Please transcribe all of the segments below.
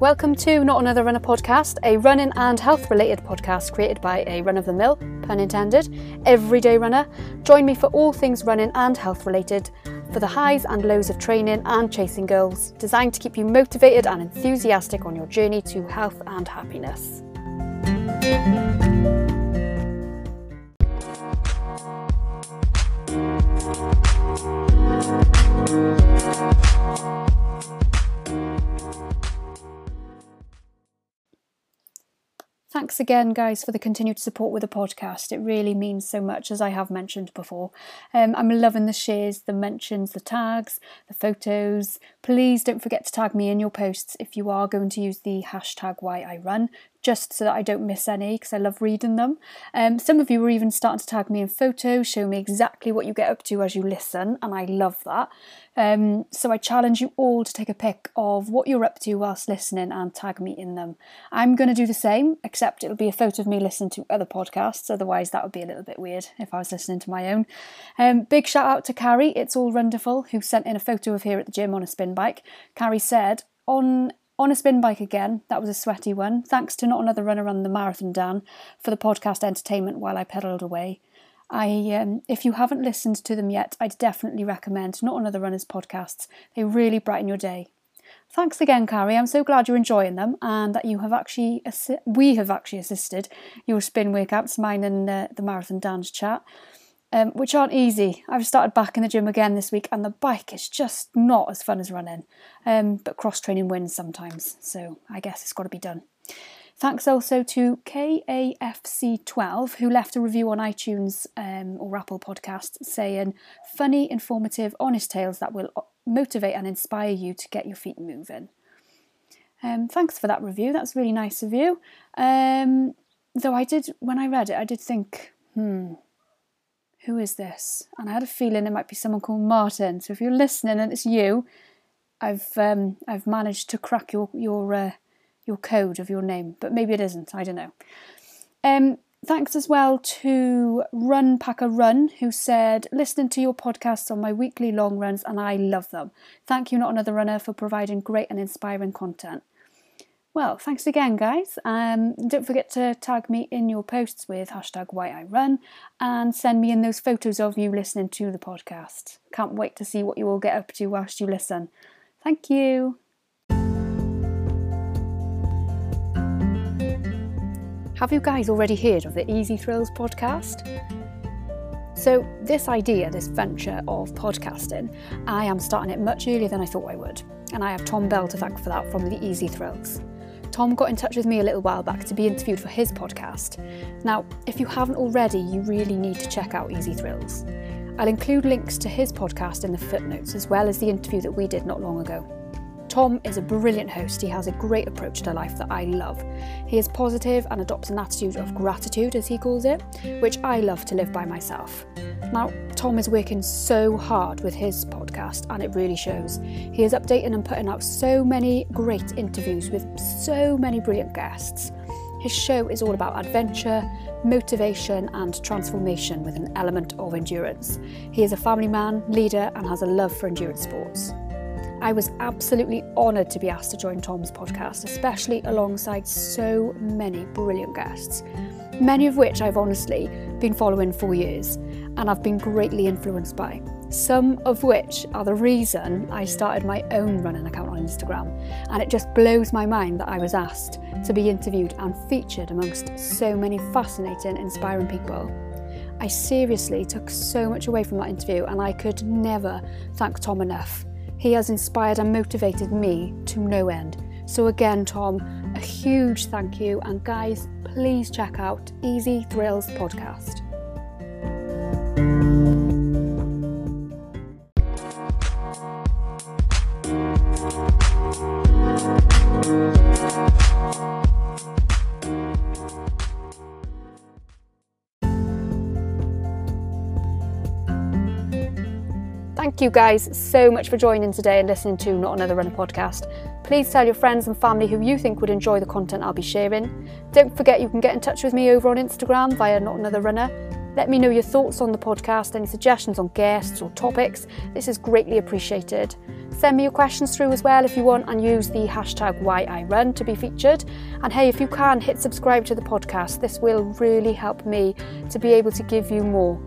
Welcome to Not Another Runner podcast, a running and health related podcast created by a run of the mill, pun intended, everyday runner. Join me for all things running and health related, for the highs and lows of training and chasing goals, designed to keep you motivated and enthusiastic on your journey to health and happiness. Thanks again, guys, for the continued support with the podcast. It really means so much, as I have mentioned before. Um, I'm loving the shares, the mentions, the tags, the photos. Please don't forget to tag me in your posts if you are going to use the hashtag why I run just so that I don't miss any because I love reading them. Um, some of you are even starting to tag me in photos, show me exactly what you get up to as you listen, and I love that. Um, so I challenge you all to take a pic of what you're up to whilst listening and tag me in them. I'm going to do the same, except it'll be a photo of me listening to other podcasts, otherwise, that would be a little bit weird if I was listening to my own. Um, big shout out to Carrie, it's all wonderful, who sent in a photo of here at the gym on a spin bike. Carrie said, on on a spin bike again, that was a sweaty one. Thanks to not another runner on the marathon, Dan, for the podcast entertainment while I pedalled away. I, um, if you haven't listened to them yet, I'd definitely recommend Not Another Runner's podcasts. They really brighten your day. Thanks again, Carrie. I'm so glad you're enjoying them and that you have actually, assi- we have actually assisted your spin workouts, mine and uh, the marathon dance chat um, which aren't easy. I've started back in the gym again this week, and the bike is just not as fun as running. Um, but cross training wins sometimes, so I guess it's got to be done. Thanks also to KAFC12 who left a review on iTunes um, or Apple Podcasts saying funny, informative, honest tales that will motivate and inspire you to get your feet moving. Um, thanks for that review. That's really nice of you. Um, though I did, when I read it, I did think, hmm, who is this? And I had a feeling it might be someone called Martin. So if you're listening and it's you, I've um, I've managed to crack your your uh, your code of your name, but maybe it isn't. I don't know. Um, thanks as well to Run Packer Run, who said, listening to your podcasts on my weekly long runs, and I love them. Thank you, Not Another Runner, for providing great and inspiring content. Well, thanks again, guys. Um, don't forget to tag me in your posts with hashtag why I run and send me in those photos of you listening to the podcast. Can't wait to see what you all get up to whilst you listen. Thank you. Have you guys already heard of the Easy Thrills podcast? So, this idea, this venture of podcasting, I am starting it much earlier than I thought I would. And I have Tom Bell to thank for that from the Easy Thrills. Tom got in touch with me a little while back to be interviewed for his podcast. Now, if you haven't already, you really need to check out Easy Thrills. I'll include links to his podcast in the footnotes as well as the interview that we did not long ago. Tom is a brilliant host. He has a great approach to life that I love. He is positive and adopts an attitude of gratitude, as he calls it, which I love to live by myself. Now, Tom is working so hard with his podcast, and it really shows. He is updating and putting out so many great interviews with so many brilliant guests. His show is all about adventure, motivation, and transformation with an element of endurance. He is a family man, leader, and has a love for endurance sports. I was absolutely honoured to be asked to join Tom's podcast, especially alongside so many brilliant guests, many of which I've honestly been following for years and I've been greatly influenced by. Some of which are the reason I started my own running account on Instagram, and it just blows my mind that I was asked to be interviewed and featured amongst so many fascinating, inspiring people. I seriously took so much away from that interview, and I could never thank Tom enough. He has inspired and motivated me to no end. So, again, Tom, a huge thank you. And, guys, please check out Easy Thrills Podcast. Thank you guys so much for joining today and listening to Not Another Runner podcast. Please tell your friends and family who you think would enjoy the content I'll be sharing. Don't forget you can get in touch with me over on Instagram via Not Another Runner. Let me know your thoughts on the podcast, any suggestions on guests or topics. This is greatly appreciated. Send me your questions through as well if you want and use the hashtag WhyIRun to be featured. And hey, if you can, hit subscribe to the podcast. This will really help me to be able to give you more.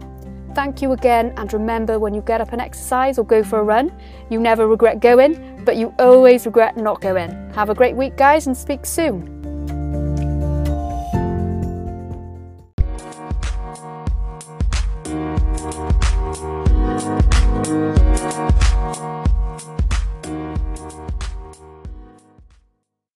Thank you again, and remember when you get up and exercise or go for a run, you never regret going, but you always regret not going. Have a great week, guys, and speak soon.